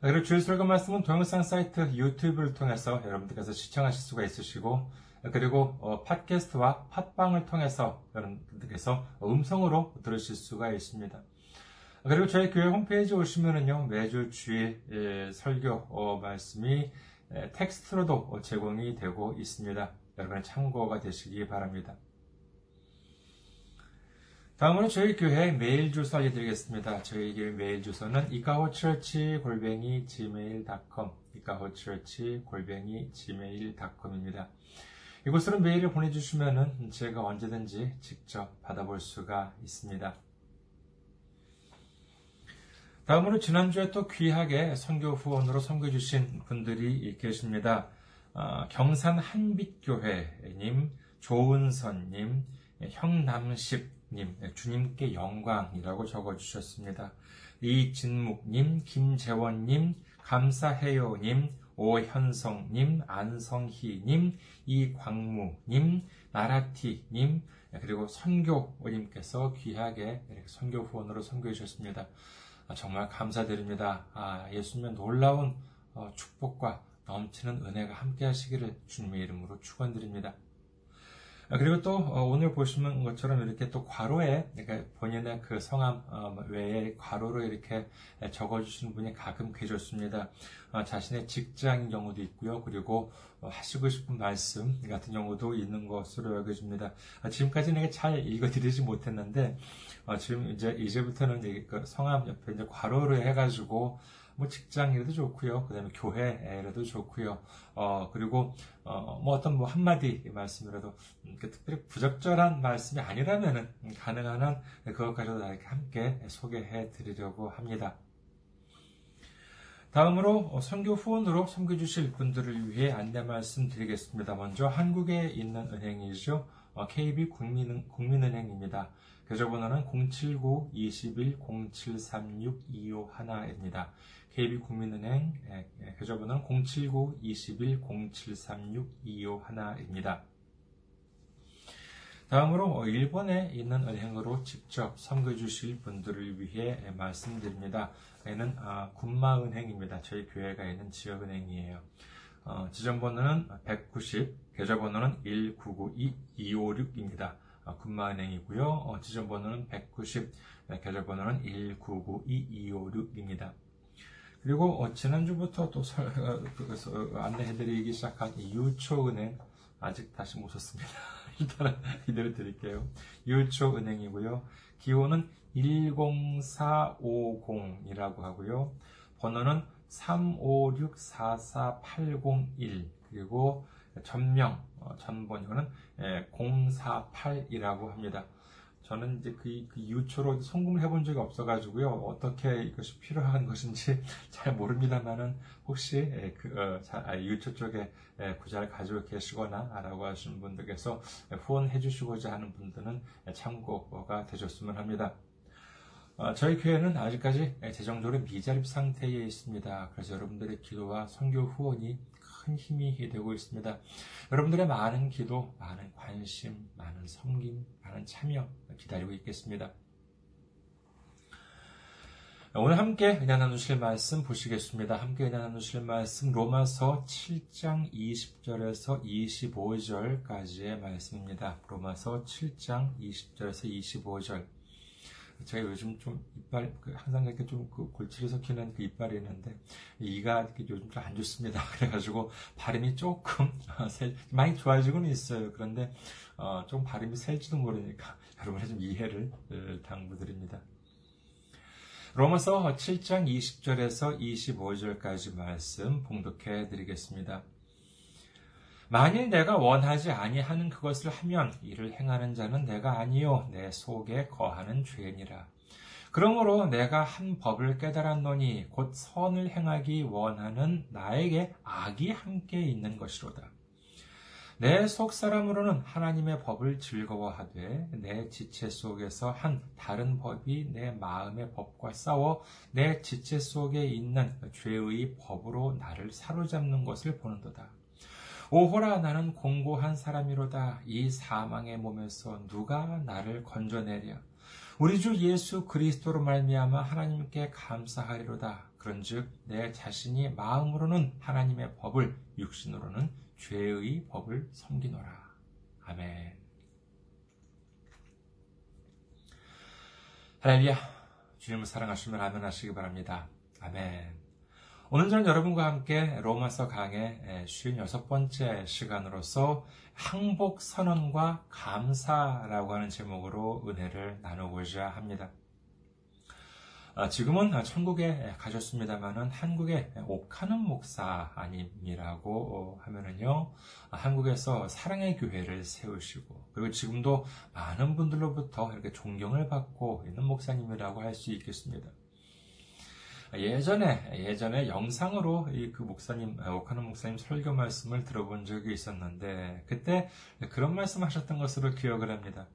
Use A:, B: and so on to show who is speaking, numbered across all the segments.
A: 그리고 주일 설교 말씀은 동영상 사이트 유튜브를 통해서 여러분들께서 시청하실 수가 있으시고 그리고 어, 팟캐스트와 팟빵을 통해서 여러분들께서 음성으로 들으실 수가 있습니다. 그리고 저희 교회 홈페이지 오시면은요 매주 주일 예, 설교 어, 말씀이 예, 텍스트로도 제공이 되고 있습니다. 여러분의 참고가 되시기 바랍니다. 다음으로 저희 교회 메일 주소 알려드리겠습니다. 저희 교회 메일 주소는 이카호church 골뱅이 gmail.com 이카호church 골뱅이 gmail.com입니다. 이곳으로 메일을 보내주시면 제가 언제든지 직접 받아볼 수가 있습니다. 다음으로 지난주에 또 귀하게 선교 후원으로 섬겨주신 분들이 계십니다. 어, 경산 한빛교회님, 조은선님, 형남십 님, 네, 주님께 영광이라고 적어주셨습니다. 이진묵님, 김재원님, 감사해요님, 오현성님, 안성희님, 이광무님, 나라티님, 네, 그리고 선교님께서 귀하게 선교 후원으로 선교해 주셨습니다. 아, 정말 감사드립니다. 아, 예수님의 놀라운 어, 축복과 넘치는 은혜가 함께 하시기를 주님의 이름으로 축원드립니다. 아, 그리고 또 어, 오늘 보시는 것처럼 이렇게 또 괄호에 그러니까 본인의 그 성함 어, 뭐 외에 괄호로 이렇게 적어주시는 분이 가끔 계셨습니다. 어, 자신의 직장인 경우도 있고요. 그리고 하시고 싶은 말씀 같은 경우도 있는 것으로 여겨집니다. 아, 지금까지는 잘 읽어드리지 못했는데 지금 이제 이제부터는 그 성함 옆에 이제 괄호를 해가지고 뭐 직장이라도 좋고요. 그다음에 교회라도 좋고요. 어 그리고 어 뭐 어떤 뭐 한마디 말씀이라도 음, 그 특별히 부적절한 말씀이 아니라면은 가능한 한 그것까지도 함께 소개해 드리려고 합니다. 다음으로 선교 후원으로 섬겨 주실 분들을 위해 안내 말씀 드리겠습니다. 먼저 한국에 있는 은행이죠. KB 국민, 국민은행입니다. 계좌번호는 079-21-0736-251입니다. KB국민은행 예, 예, 계좌번호는 079-21-0736-251입니다. 다음으로 일본에 있는 은행으로 직접 섬겨주실 분들을 위해 말씀드립니다. 얘는 아, 군마은행입니다. 저희 교회가 있는 지역은행이에요. 어, 지점번호는 190, 계좌번호는 1992256입니다. 어, 군마은행이고요. 어, 지점번호는 190, 계좌번호는 1992256입니다. 그리고 어, 지난주부터 또 설, 어, 그, 어, 안내해드리기 시작한 유초은행 아직 다시 못 썼습니다. 일단 이대로 드릴게요. 유초은행이고요. 기호는 10450이라고 하고요. 번호는 356-44801 그리고 전명 전번호는 048이라고 합니다. 저는 이제 그, 그 유초로 송금을 해본 적이 없어가지고요. 어떻게 이것이 필요한 것인지 잘 모릅니다만은 혹시 예, 그, 어, 아, 유초 쪽에 예, 구자를 가지고 계시거나 라고 하시는 분들께서 후원해 주시고자 하는 분들은 참고가 되셨으면 합니다. 어, 저희 교회는 아직까지 재정적으로 미자립 상태에 있습니다. 그래서 여러분들의 기도와 선교 후원이 큰 힘이 되고 있습니다. 여러분들의 많은 기도, 많은 관심, 많은 섬김, 많은 참여 기다리고 있겠습니다. 오늘 함께 은혜 나누실 말씀 보시겠습니다. 함께 은혜 나누실 말씀 로마서 7장 20절에서 25절까지의 말씀입니다. 로마서 7장 20절에서 25절. 제가 요즘 좀 이빨 그 항상 이렇게 좀 그 골치를 섞이는 그 이빨이 있는데 이가 요즘 좀 안 좋습니다. 그래가지고 발음이 조금 많이 좋아지고는 있어요. 그런데 어, 좀 발음이 셀지도 모르니까 여러분의 좀 이해를 어, 당부드립니다. 로마서 7장 20절에서 25절까지 말씀 봉독해 드리겠습니다. 만일 내가 원하지 아니하는 그것을 하면 이를 행하는 자는 내가 아니요 내 속에 거하는 죄니라. 그러므로 내가 한 법을 깨달았노니 곧 선을 행하기 원하는 나에게 악이 함께 있는 것이로다. 내 속 사람으로는 하나님의 법을 즐거워하되 내 지체 속에서 한 다른 법이 내 마음의 법과 싸워 내 지체 속에 있는 죄의 법으로 나를 사로잡는 것을 보는도다. 오호라 나는 공고한 사람이로다. 이 사망의 몸에서 누가 나를 건져내랴. 우리 주 예수 그리스도로 말미암아 하나님께 감사하리로다. 그런즉 내 자신이 마음으로는 하나님의 법을 육신으로는 죄의 법을 섬기노라. 아멘. 할렐루야. 주님을 사랑하시면 아멘 하시기 바랍니다. 아멘. 오늘 저는 여러분과 함께 로마서 강의 56번째 시간으로서 항복 선언과 감사라고 하는 제목으로 은혜를 나누고자 합니다. 아, 지금은 천국에 가셨습니다만은 한국의 옥하는 목사 아님이라고 하면은요, 한국에서 사랑의 교회를 세우시고, 그리고 지금도 많은 분들로부터 이렇게 존경을 받고 있는 목사님이라고 할 수 있겠습니다. 예전에, 예전에 영상으로 그 목사님, 옥하는 목사님 설교 말씀을 들어본 적이 있었는데, 그때 그런 말씀 하셨던 것으로 기억을 합니다.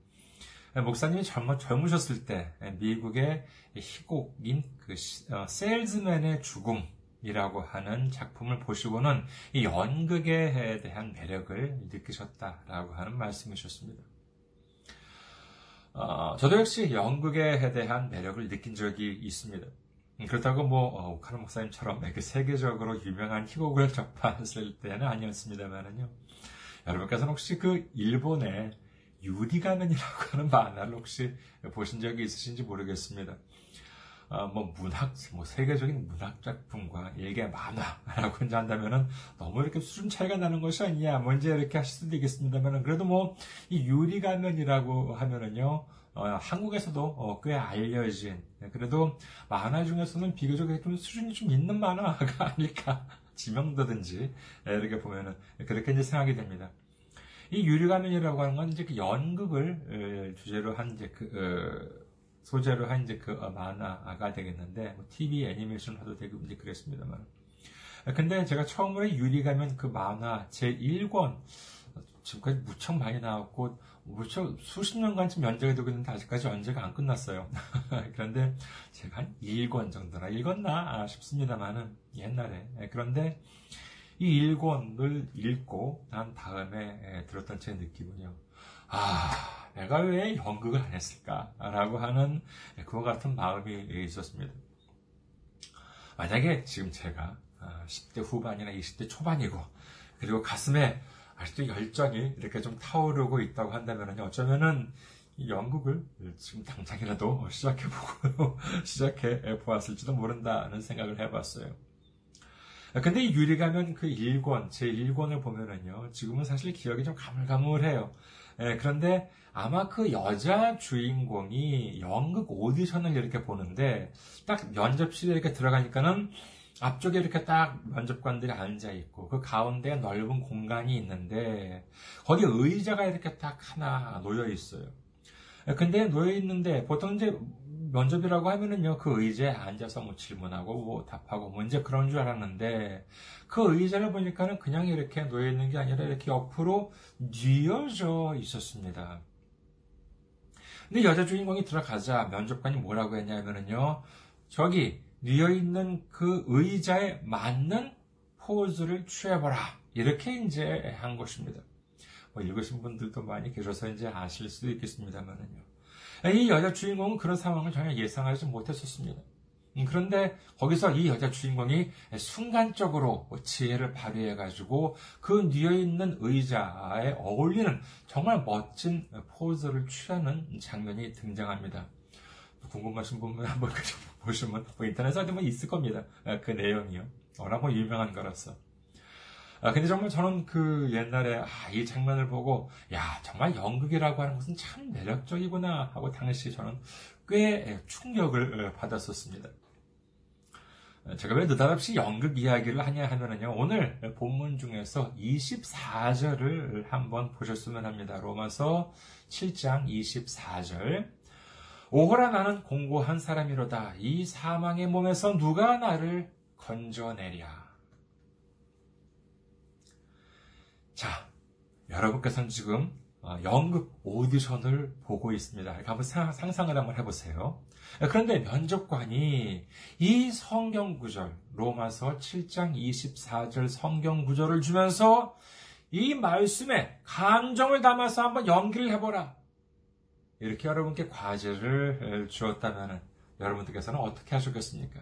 A: 목사님이 젊, 젊으셨을 때 미국의 희곡인 그 어, 세일즈맨의 죽음 이라고 하는 작품을 보시고는 이 연극에 대한 매력을 느끼셨다라고 하는 말씀이셨습니다. 어, 저도 역시 연극에 대한 매력을 느낀 적이 있습니다. 그렇다고 뭐 어, 오카노 목사님처럼 그 세계적으로 유명한 희곡을 접했을 때는 아니었습니다만은요. 여러분께서는 혹시 그 일본의 유리가면이라고 하는 만화를 혹시 보신 적이 있으신지 모르겠습니다. 어, 뭐 문학, 뭐 세계적인 문학 작품과 일개 만화라고 이제 한다면은 너무 이렇게 수준 차이가 나는 것이 아니냐, 뭐 이제 이렇게 하실 수도 있겠습니다만은 그래도 뭐 이 유리가면이라고 하면은요, 어, 한국에서도 어, 꽤 알려진 네, 그래도 만화 중에서는 비교적 좀 수준이 좀 있는 만화가 아닐까 지명도든지 네, 이렇게 보면은 그렇게 이제 생각이 됩니다. 이 유리가면이라고 하는 건 이제 그 연극을 주제로 한 이제 그 어, 소재로 한 이제 그 어, 만화가 되겠는데 뭐 TV 애니메이션 하도 되고 이제 그랬습니다만. 근데 제가 처음으로 유리가면 그 만화 제 1권 지금까지 무척 많이 나왔고 무척 수십 년간쯤 연재가 되고 있는데 아직까지 연재가 안 끝났어요. 그런데 제가 한 1권 정도나 읽었나 싶습니다만은 옛날에 그런데 이 1권을 읽고 난 다음에 들었던 제 느낌은요. 아, 내가 왜 연극을 안 했을까라고 하는 그와 같은 마음이 있었습니다. 만약에 지금 제가 10대 아, 후반이나 20대 초반이고 그리고 가슴에 아직도 열정이 이렇게 좀 타오르고 있다고 한다면 어쩌면은 이 연극을 지금 당장이라도 시작해보고 시작해 보았을지도 모른다는 생각을 해봤어요. 근데 이 유리가면 그 1권, 제 1권을 보면은요, 지금은 사실 기억이 좀 가물가물해요. 예, 그런데 아마 그 여자 주인공이 연극 오디션을 이렇게 보는데, 딱 면접실에 이렇게 들어가니까는 앞쪽에 이렇게 딱 면접관들이 앉아 있고, 그 가운데 넓은 공간이 있는데, 거기 의자가 이렇게 딱 하나 놓여 있어요. 예, 근데 놓여 있는데, 보통 이제 면접이라고 하면은요, 그 의자에 앉아서 뭐 질문하고 뭐 답하고 뭐 이제 그런 줄 알았는데, 그 의자를 보니까는 그냥 이렇게 놓여 있는 게 아니라 이렇게 옆으로 뉘어져 있었습니다. 근데 여자 주인공이 들어가자 면접관이 뭐라고 했냐면은요, 저기 뉘어 있는 그 의자에 맞는 포즈를 취해보라. 이렇게 이제 한 것입니다. 뭐 읽으신 분들도 많이 계셔서 이제 아실 수도 있겠습니다만은요. 이 여자 주인공은 그런 상황을 전혀 예상하지 못했었습니다. 음, 그런데 거기서 이 여자 주인공이 순간적으로 지혜를 발휘해가지고 그 뉘어있는 의자에 어울리는 정말 멋진 포즈를 취하는 장면이 등장합니다. 궁금하신 분은 한번 보시면 뭐 인터넷에 어디 뭐 있을 겁니다. 그 내용이요. 워낙 뭐 유명한 거라서. 아, 근데 정말 저는 그 옛날에 아, 이 장면을 보고 야 정말 연극이라고 하는 것은 참 매력적이구나 하고 당시 저는 꽤 충격을 받았었습니다. 제가 왜 느닷없이 연극 이야기를 하냐 하면은요, 오늘 본문 중에서 24절을 한번 보셨으면 합니다. 로마서 7장 24절. 오호라 나는 공고한 사람이로다. 이 사망의 몸에서 누가 나를 건져내랴. 자, 여러분께서는 지금 어, 연극 오디션을 보고 있습니다. 한번 상상을 한번 해보세요. 그런데 면접관이 이 성경 구절, 로마서 7장 24절 성경 구절을 주면서 이 말씀에 감정을 담아서 한번 연기를 해보라. 이렇게 여러분께 과제를 주었다면 여러분들께서는 어떻게 하셨겠습니까?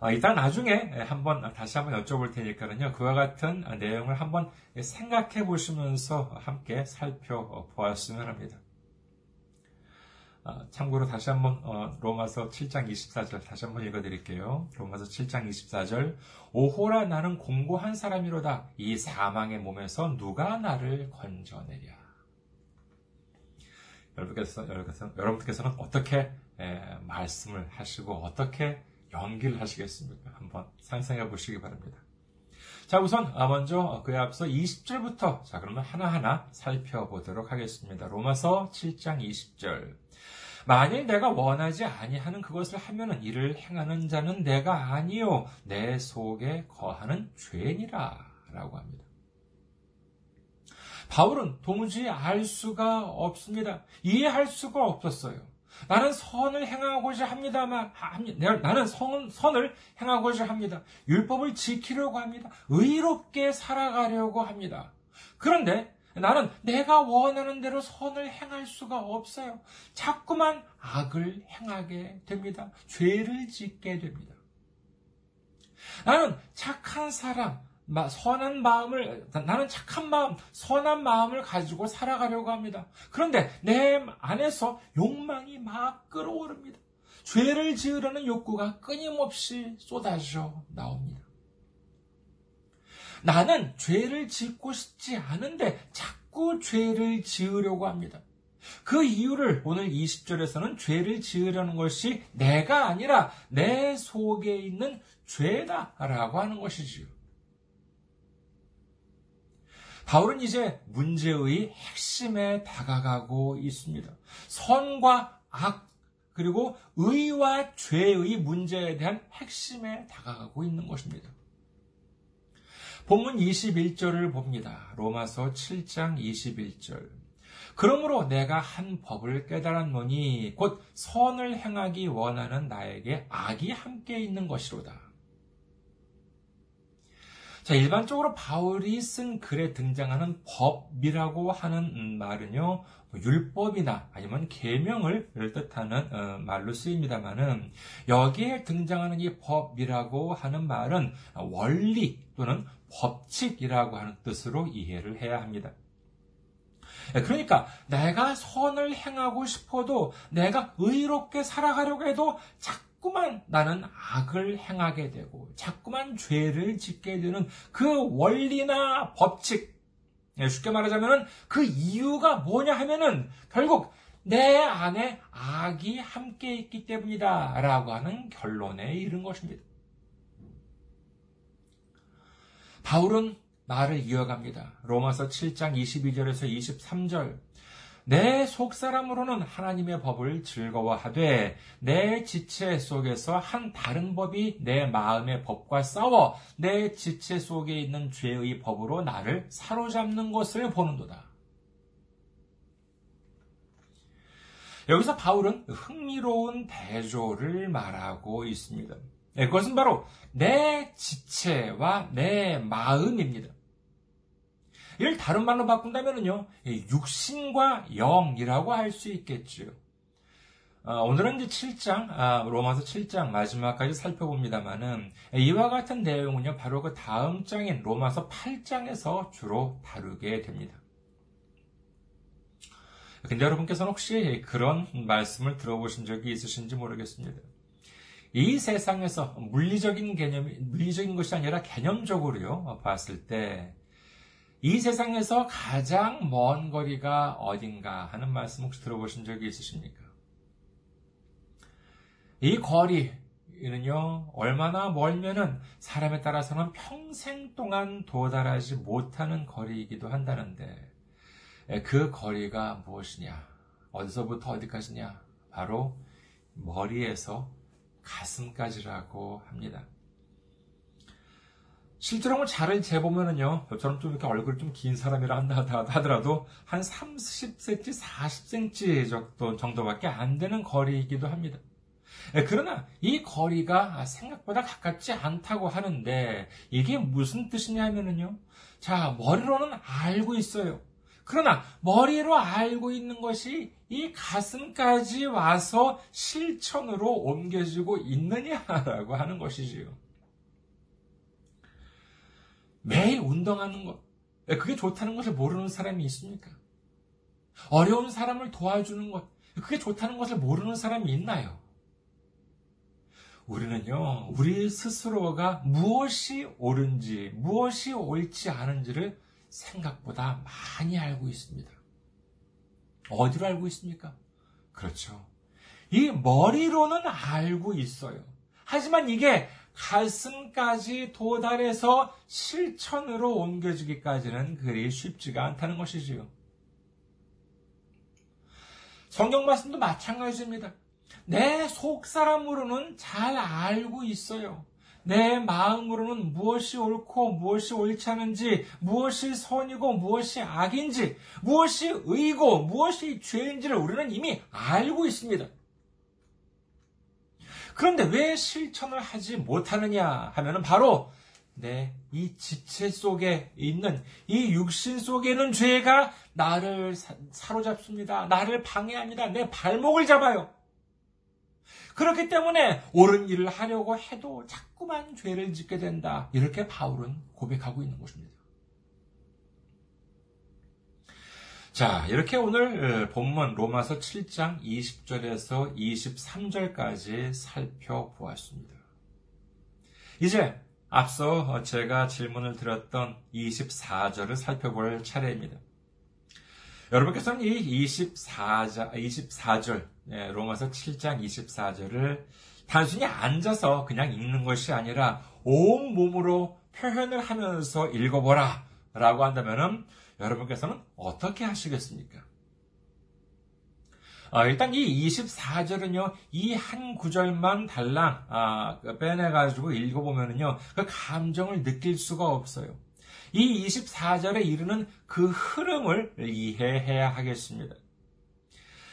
A: 아, 이따 나중에 한번 다시 한번 여쭤볼 테니까는요. 그와 같은 내용을 한번 생각해 보시면서 함께 살펴보았으면 합니다. 아, 참고로 다시 한번 어, 로마서 7장 24절 다시 한번 읽어드릴게요. 로마서 7장 24절 오호라 나는 공고한 사람이로다. 이 사망의 몸에서 누가 나를 건져내랴. 여러분께서, 여러분께서, 여러분께서는 어떻게 에, 말씀을 하시고 어떻게 연기를 하시겠습니까? 한번 상상해 보시기 바랍니다. 자, 우선 아, 먼저 그에 앞서 20절부터 자, 그러면 하나하나 살펴보도록 하겠습니다. 로마서 7장 20절. 만일 내가 원하지 아니하는 그것을 하면은 이를 행하는 자는 내가 아니요 내 속에 거하는 죄니라라고 합니다. 바울은 도무지 알 수가 없습니다. 이해할 수가 없었어요. 나는 선을 행하고자 합니다만, 나는 선, 선을 행하고자 합니다. 율법을 지키려고 합니다. 의롭게 살아가려고 합니다. 그런데 나는 내가 원하는 대로 선을 행할 수가 없어요. 자꾸만 악을 행하게 됩니다. 죄를 짓게 됩니다. 나는 착한 사람, 선한 마음을, 나는 착한 마음, 선한 마음을 가지고 살아가려고 합니다. 그런데 내 안에서 욕망이 막 끌어오릅니다. 죄를 지으려는 욕구가 끊임없이 쏟아져 나옵니다. 나는 죄를 짓고 싶지 않은데 자꾸 죄를 지으려고 합니다. 그 이유를 오늘 20절에서는 죄를 지으려는 것이 내가 아니라 내 속에 있는 죄다라고 하는 것이지요. 바울은 이제 문제의 핵심에 다가가고 있습니다. 선과 악, 그리고 의와 죄의 문제에 대한 핵심에 다가가고 있는 것입니다. 본문 21절을 봅니다. 로마서 7장 21절. 그러므로 내가 한 법을 깨달았노니 곧 선을 행하기 원하는 나에게 악이 함께 있는 것이로다. 자, 일반적으로 바울이 쓴 글에 등장하는 법이라고 하는 말은요, 뭐 율법이나 아니면 계명을 뜻하는 어, 말로 쓰입니다만은 여기에 등장하는 이 법이라고 하는 말은 원리 또는 법칙이라고 하는 뜻으로 이해를 해야 합니다. 그러니까 내가 선을 행하고 싶어도 내가 의롭게 살아가려고 해도 자꾸 자꾸만 나는 악을 행하게 되고 자꾸만 죄를 짓게 되는 그 원리나 법칙 예, 쉽게 말하자면 그 이유가 뭐냐 하면은 결국 내 안에 악이 함께 있기 때문이다 라고 하는 결론에 이른 것입니다. 바울은 말을 이어갑니다. 로마서 7장 22절에서 23절 내 속사람으로는 하나님의 법을 즐거워하되 내 지체 속에서 한 다른 법이 내 마음의 법과 싸워 내 지체 속에 있는 죄의 법으로 나를 사로잡는 것을 보는도다. 여기서 바울은 흥미로운 대조를 말하고 있습니다. 네, 그것은 바로 내 지체와 내 마음입니다. 이를 다른 말로 바꾼다면요, 육신과 영이라고 할 수 있겠지요. 어, 오늘은 이제 7장, 아, 로마서 7장 마지막까지 살펴봅니다만은, 이와 같은 내용은요, 바로 그 다음 장인 로마서 8장에서 주로 다루게 됩니다. 근데 여러분께서는 혹시 그런 말씀을 들어보신 적이 있으신지 모르겠습니다. 이 세상에서 물리적인 개념, 물리적인 것이 아니라 개념적으로요, 봤을 때, 이 세상에서 가장 먼 거리가 어딘가 하는 말씀 혹시 들어보신 적이 있으십니까? 이 거리는요, 얼마나 멀면은 사람에 따라서는 평생 동안 도달하지 못하는 거리이기도 한다는데, 그 거리가 무엇이냐? 어디서부터 어디까지냐? 바로 머리에서 가슴까지라고 합니다. 실제로 뭐 자를 재보면은요, 저처럼 좀 이렇게 얼굴이 좀긴 사람이라 한다 하더라도 한 30cm, 40cm 정도밖에 안 되는 거리이기도 합니다. 예, 그러나 이 거리가 생각보다 가깝지 않다고 하는데 이게 무슨 뜻이냐면은요. 자, 머리로는 알고 있어요. 그러나 머리로 알고 있는 것이 이 가슴까지 와서 실천으로 옮겨지고 있느냐라고 하는 것이지요. 매일 운동하는 것, 그게 좋다는 것을 모르는 사람이 있습니까? 어려운 사람을 도와주는 것, 그게 좋다는 것을 모르는 사람이 있나요? 우리는요, 우리 스스로가 무엇이 옳은지, 무엇이 옳지 않은지를 생각보다 많이 알고 있습니다. 어디로 알고 있습니까? 그렇죠. 이 머리로는 알고 있어요. 하지만 이게 가슴까지 도달해서 실천으로 옮겨지기까지는 그리 쉽지가 않다는 것이지요. 성경 말씀도 마찬가지입니다. 내 속사람으로는 잘 알고 있어요. 내 마음으로는 무엇이 옳고 무엇이 옳지 않은지, 무엇이 선이고 무엇이 악인지, 무엇이 의고 무엇이 죄인지를 우리는 이미 알고 있습니다. 그런데 왜 실천을 하지 못하느냐 하면은 바로 내 이 지체 속에 있는 이 육신 속에 있는 죄가 나를 사로잡습니다. 나를 방해합니다. 내 발목을 잡아요. 그렇기 때문에 옳은 일을 하려고 해도 자꾸만 죄를 짓게 된다. 이렇게 바울은 고백하고 있는 것입니다. 자, 이렇게 오늘 어, 본문 로마서 7장 20절에서 23절까지 살펴보았습니다. 이제 앞서 제가 질문을 드렸던 24절을 살펴볼 차례입니다. 여러분께서는 이 24자, 24절, 로마서 7장 24절을 단순히 앉아서 그냥 읽는 것이 아니라 온 몸으로 표현을 하면서 읽어보라 라고 한다면 여러분께서는 어떻게 하시겠습니까? 아, 일단 이 24절은요, 이 한 구절만 달랑, 아, 빼내가지고 읽어보면은요, 그 감정을 느낄 수가 없어요. 이 24절에 이르는 그 흐름을 이해해야 하겠습니다.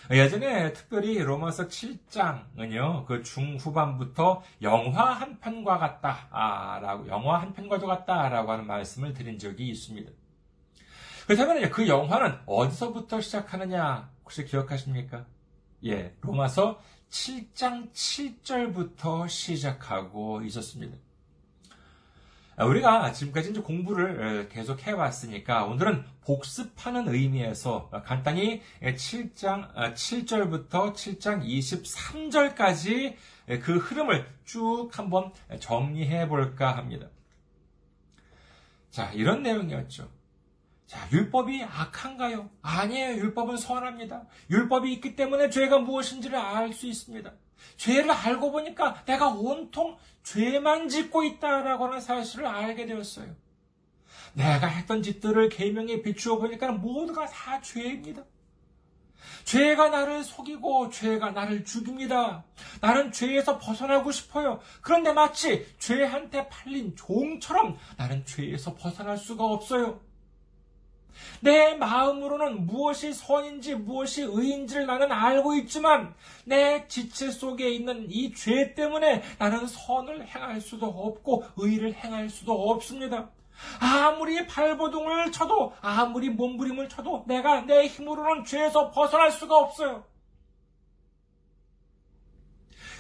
A: 예전에 특별히 로마서 7장은요, 그 중후반부터 영화 한 편과 같다, 아, 라고, 영화 한 편과도 같다라고 하는 말씀을 드린 적이 있습니다. 그렇다면 그 영화는 어디서부터 시작하느냐 혹시 기억하십니까? 예, 로마서 7장 7절부터 시작하고 있었습니다. 우리가 지금까지 이제 공부를 계속 해왔으니까 오늘은 복습하는 의미에서 간단히 7장 7절부터 7장 23절까지 그 흐름을 쭉 한번 정리해 볼까 합니다. 자, 이런 내용이었죠. 자, 율법이 악한가요? 아니에요. 율법은 선합니다. 율법이 있기 때문에 죄가 무엇인지를 알 수 있습니다. 죄를 알고 보니까 내가 온통 죄만 짓고 있다라고 하는 사실을 알게 되었어요. 내가 했던 짓들을 계명에 비추어 보니까 모두가 다 죄입니다. 죄가 나를 속이고 죄가 나를 죽입니다. 나는 죄에서 벗어나고 싶어요. 그런데 마치 죄한테 팔린 종처럼 나는 죄에서 벗어날 수가 없어요. 내 마음으로는 무엇이 선인지 무엇이 의인지를 나는 알고 있지만 내 지체 속에 있는 이 죄 때문에 나는 선을 행할 수도 없고 의를 행할 수도 없습니다. 아무리 발버둥을 쳐도 아무리 몸부림을 쳐도 내가 내 힘으로는 죄에서 벗어날 수가 없어요.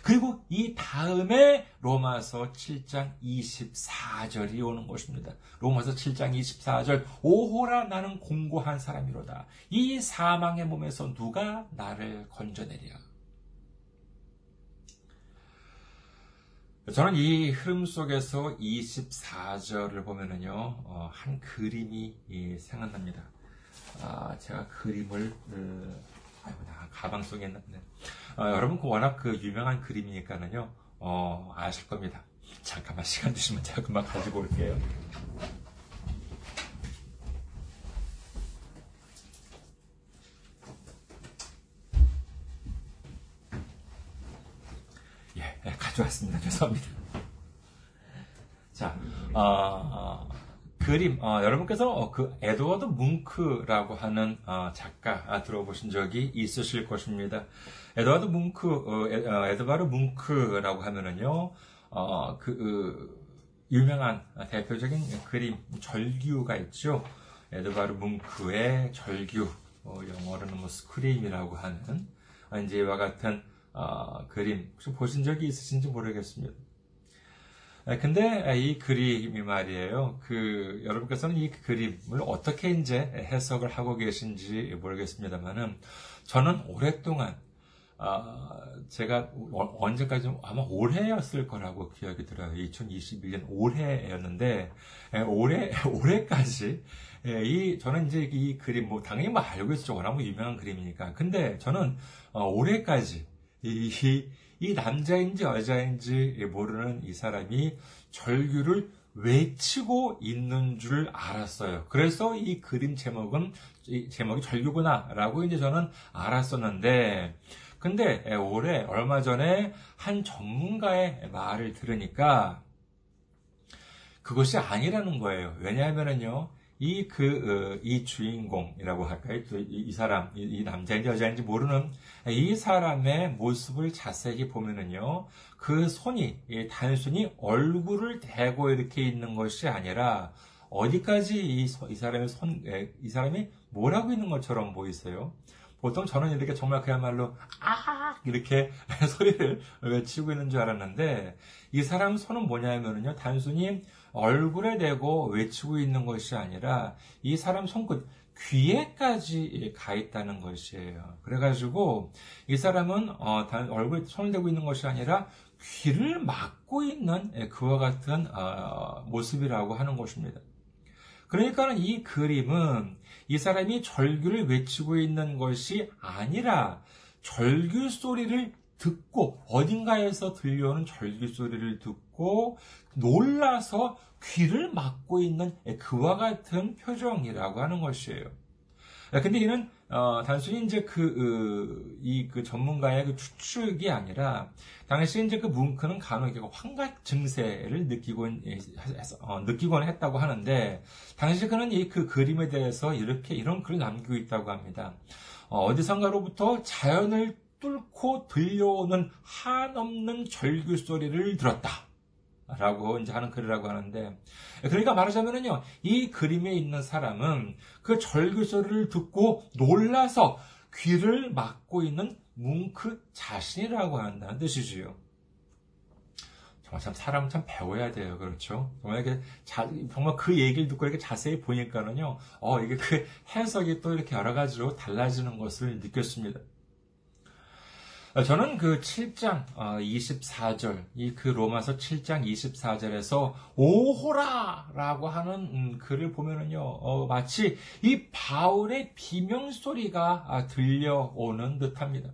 A: 그리고 이 다음에 로마서 7장 24절이 오는 것입니다. 로마서 7장 24절 오호라 나는 공고한 사람이로다. 이 사망의 몸에서 누가 나를 건져내랴. 저는 이 흐름 속에서 24절을 보면은요, 어, 한 그림이 생각납니다. 아, 제가 그림을, 그, 아이고, 나 가방 속에 있는데 네. 어, 여러분 그 워낙 그 유명한 그림이니까는요 어, 아실 겁니다. 잠깐만 시간 주시면 제가 금방 가지고 올게요. 예, 예 가져왔습니다. 죄송합니다. 자, 어, 어, 그림, 어, 여러분께서 어, 그 에드워드 뭉크라고 하는 어, 작가 아, 들어보신 적이 있으실 것입니다. 에드워드 뭉크, 어, 에, 드와드 뭉크라고 하면은요, 어, 그, 유명한 대표적인 그림, 절규가 있죠. 에드와드 뭉크의 절규, 어, 영어로는 뭐 scream이라고 하는, 이제 이와 같은, 어, 그림, 혹시 보신 적이 있으신지 모르겠습니다. 근데 이 그림이 말이에요. 그 여러분께서는 이 그림을 어떻게 이제 해석을 하고 계신지 모르겠습니다만은 저는 오랫동안 아, 제가 언제까지 아마 올해였을 거라고 기억이 들어요. 2021년 올해였는데 올해 올해까지 이 저는 이제 이 그림 뭐 당연히 뭐 알고 있었죠. 워낙 유명한 그림이니까. 근데 저는 어, 올해까지 이, 이 남자인지 여자인지 모르는 이 사람이 절규를 외치고 있는 줄 알았어요. 그래서 이 그림 제목은 이 제목이 절규구나라고 이제 저는 알았었는데 근데 올해 얼마 전에 한 전문가의 말을 들으니까 그것이 아니라는 거예요. 왜냐하면은요. 이, 그, 어, 이 주인공이라고 할까요? 이, 이 사람, 이, 이 남자인지 여자인지 모르는 이 사람의 모습을 자세히 보면은요, 그 손이 단순히 얼굴을 대고 이렇게 있는 것이 아니라, 어디까지 이, 이 사람의 손, 이 사람이 뭘 하고 있는 것처럼 보이세요? 보통 저는 이렇게 정말 그야말로 아 이렇게 소리를 외치고 있는 줄 알았는데 이 사람 손은 뭐냐면은요 단순히 얼굴에 대고 외치고 있는 것이 아니라 이 사람 손끝 귀에까지 가 있다는 것이에요. 그래가지고 이 사람은 어, 얼굴에 손을 대고 있는 것이 아니라 귀를 막고 있는 예, 그와 같은 어, 모습이라고 하는 것입니다. 그러니까는 이 그림은 이 사람이 절규를 외치고 있는 것이 아니라 절규 소리를 듣고 어딘가에서 들려오는 절규 소리를 듣고 놀라서 귀를 막고 있는 그와 같은 표정이라고 하는 것이에요. 근데 이는 어, 단순히 이제 그, 이, 그 전문가의 그 추측이 아니라, 당시 이제 그 뭉크는 간혹 환각 증세를 느끼고, 어, 느끼곤 했다고 하는데, 당시 그는 이 그 그림에 대해서 이렇게, 이런 글을 남기고 있다고 합니다. 어, 디선가로부터 자연을 뚫고 들려오는 한없는 절규 소리를 들었다. 라고 이제 하는 글이라고 하는데 그러니까 말하자면은요 이 그림에 있는 사람은 그 절규 소리를 듣고 놀라서 귀를 막고 있는 뭉크 자신이라고 한다는 뜻이지요. 정말 참 사람 참 배워야 돼요. 그렇죠? 정말 이렇게 자, 정말 그 얘기를 듣고 이렇게 자세히 보니까는요. 어 이게 그 해석이 또 이렇게 여러 가지로 달라지는 것을 느꼈습니다. 어, 저는 그 7장 24절, 어, 이그 로마서 7장 24절에서 오호라 라고 하는 음, 글을 보면은요, 어, 마치 이 바울의 비명 소리가 아, 들려오는 듯 합니다.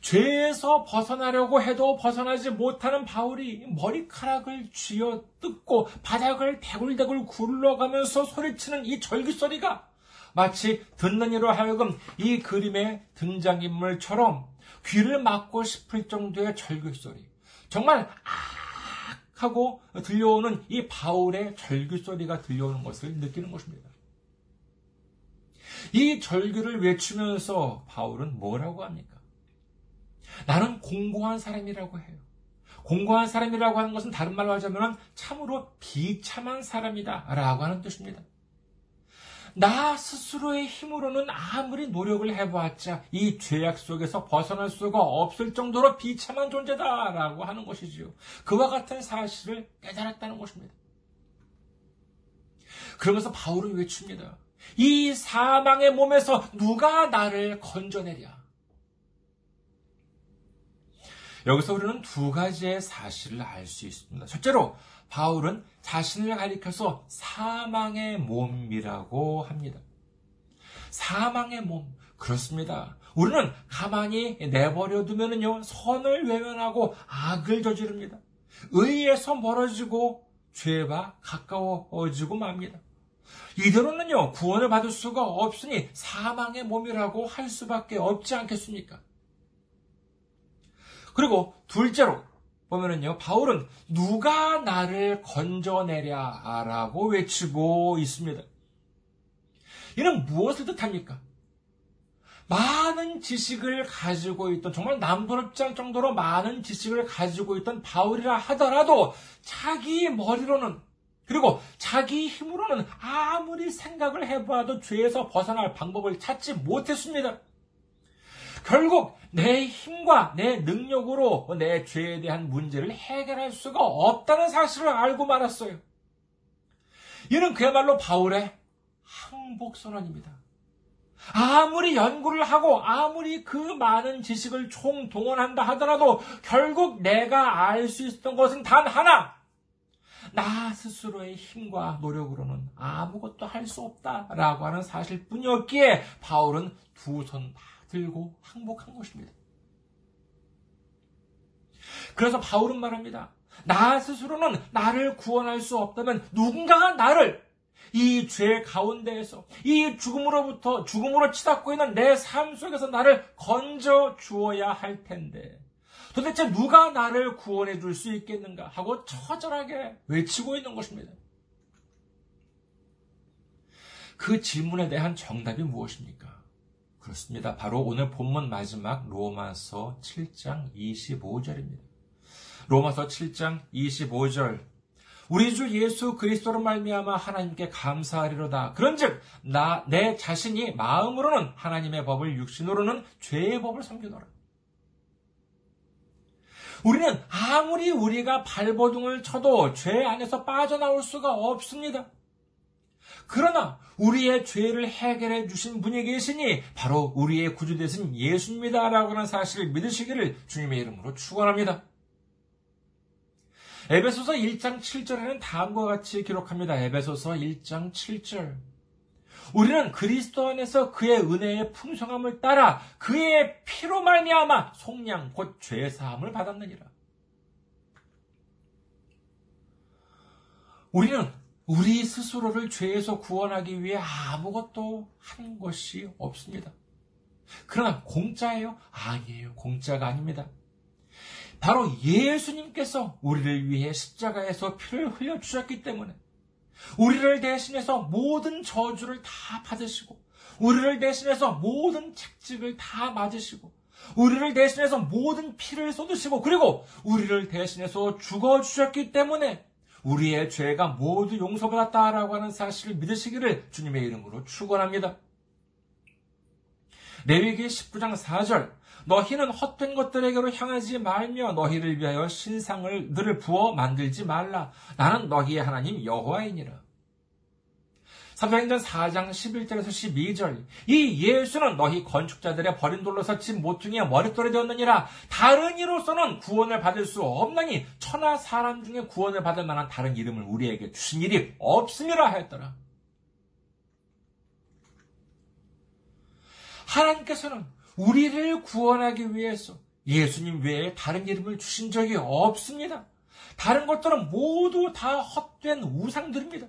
A: 죄에서 벗어나려고 해도 벗어나지 못하는 바울이 머리카락을 쥐어 뜯고 바닥을 대굴대굴 굴러가면서 소리치는 이 절규 소리가 마치 듣는 이로 하여금 이 그림의 등장인물처럼 귀를 막고 싶을 정도의 절규 소리. 정말 악 하고 들려오는 이 바울의 절규 소리가 들려오는 것을 느끼는 것입니다. 이 절규를 외치면서 바울은 뭐라고 합니까? 나는 공고한 사람이라고 해요. 공고한 사람이라고 하는 것은 다른 말로 하자면 참으로 비참한 사람이다 라고 하는 뜻입니다. 나 스스로의 힘으로는 아무리 노력을 해보았자 이 죄악 속에서 벗어날 수가 없을 정도로 비참한 존재다라고 하는 것이지요. 그와 같은 사실을 깨달았다는 것입니다. 그러면서 바울은 외칩니다. 이 사망의 몸에서 누가 나를 건져내랴? 여기서 우리는 두 가지의 사실을 알 수 있습니다. 첫째로 바울은 자신을 가리켜서 사망의 몸이라고 합니다. 사망의 몸. 그렇습니다. 우리는 가만히 내버려 두면요, 선을 외면하고 악을 저지릅니다. 의에서 멀어지고 죄와 가까워지고 맙니다. 이대로는요, 구원을 받을 수가 없으니 사망의 몸이라고 할 수밖에 없지 않겠습니까? 그리고 둘째로 보면은요, 바울은 누가 나를 건져내랴 라고 외치고 있습니다. 이는 무엇을 뜻합니까? 많은 지식을 가지고 있던, 정말 남부럽지 않을 정도로 많은 지식을 가지고 있던 바울이라 하더라도 자기 머리로는 그리고 자기 힘으로는 아무리 생각을 해봐도 죄에서 벗어날 방법을 찾지 못했습니다. 결국 내 힘과 내 능력으로 내 죄에 대한 문제를 해결할 수가 없다는 사실을 알고 말았어요. 이는 그야말로 바울의 항복선언입니다. 아무리 연구를 하고 아무리 그 많은 지식을 총동원한다 하더라도 결국 내가 알 수 있었던 것은 단 하나. 나 스스로의 힘과 노력으로는 아무것도 할 수 없다라고 하는 사실뿐이었기에 바울은 두 손다 들고 항복한 것입니다. 그래서 바울은 말합니다. 나 스스로는 나를 구원할 수 없다면 누군가가 나를 이 죄 가운데에서 이 죽음으로부터 죽음으로 치닫고 있는 내 삶 속에서 나를 건져 주어야 할 텐데 도대체 누가 나를 구원해 줄 수 있겠는가 하고 처절하게 외치고 있는 것입니다. 그 질문에 대한 정답이 무엇입니까? 그렇습니다. 바로 오늘 본문 마지막 로마서 7장 25절입니다. 로마서 7장 25절 우리 주 예수 그리스도로 말미암아 하나님께 감사하리로다. 그런즉 나 내 자신이 마음으로는 하나님의 법을 육신으로는 죄의 법을 섬기노라. 우리는 아무리 우리가 발버둥을 쳐도 죄 안에서 빠져나올 수가 없습니다. 그러나 우리의 죄를 해결해 주신 분이 계시니 바로 우리의 구주 되신 예수입니다라고 하는 사실을 믿으시기를 주님의 이름으로 축원합니다. 에베소서 1장 7절에는 다음과 같이 기록합니다. 에베소서 1장 7절. 우리는 그리스도 안에서 그의 은혜의 풍성함을 따라 그의 피로 말미암아 속량 곧 죄 사함을 받았느니라. 우리는 우리 스스로를 죄에서 구원하기 위해 아무것도 한 것이 없습니다. 그러나 공짜예요? 아니에요. 공짜가 아닙니다. 바로 예수님께서 우리를 위해 십자가에서 피를 흘려 주셨기 때문에 우리를 대신해서 모든 저주를 다 받으시고 우리를 대신해서 모든 책직을 다 맞으시고 우리를 대신해서 모든 피를 쏟으시고 그리고 우리를 대신해서 죽어 주셨기 때문에 우리의 죄가 모두 용서받았다라고 하는 사실을 믿으시기를 주님의 이름으로 축원합니다. 레위기 19장 4절 너희는 헛된 것들에게로 향하지 말며 너희를 위하여 신상을 들을 부어 만들지 말라. 나는 너희의 하나님 여호와이니라. 사도행전 4장 11절에서 12절 이 예수는 너희 건축자들의 버린 돌로 서치 모퉁이의 머릿돌이 되었느니라 다른 이로서는 구원을 받을 수 없나니 천하 사람 중에 구원을 받을 만한 다른 이름을 우리에게 주신 일이 없음이라 하였더라 하나님께서는 우리를 구원하기 위해서 예수님 외에 다른 이름을 주신 적이 없습니다. 다른 것들은 모두 다 헛된 우상들입니다.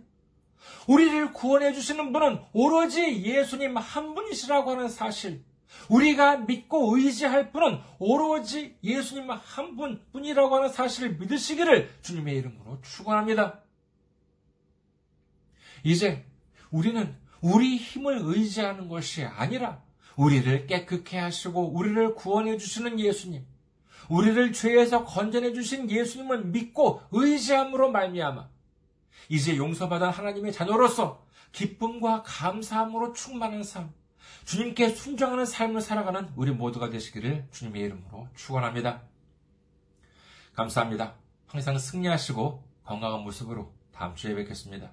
A: 우리를 구원해 주시는 분은 오로지 예수님 한 분이시라고 하는 사실. 우리가 믿고 의지할 분은 오로지 예수님 한 분뿐이라고 하는 사실을 믿으시기를 주님의 이름으로 축원합니다. 이제 우리는 우리 힘을 의지하는 것이 아니라 우리를 깨끗게 하시고 우리를 구원해 주시는 예수님, 우리를 죄에서 건져내 주신 예수님을 믿고 의지함으로 말미암아 이제 용서받은 하나님의 자녀로서 기쁨과 감사함으로 충만한 삶, 주님께 순종하는 삶을 살아가는 우리 모두가 되시기를 주님의 이름으로 축원합니다. 감사합니다. 항상 승리하시고 건강한 모습으로 다음 주에 뵙겠습니다.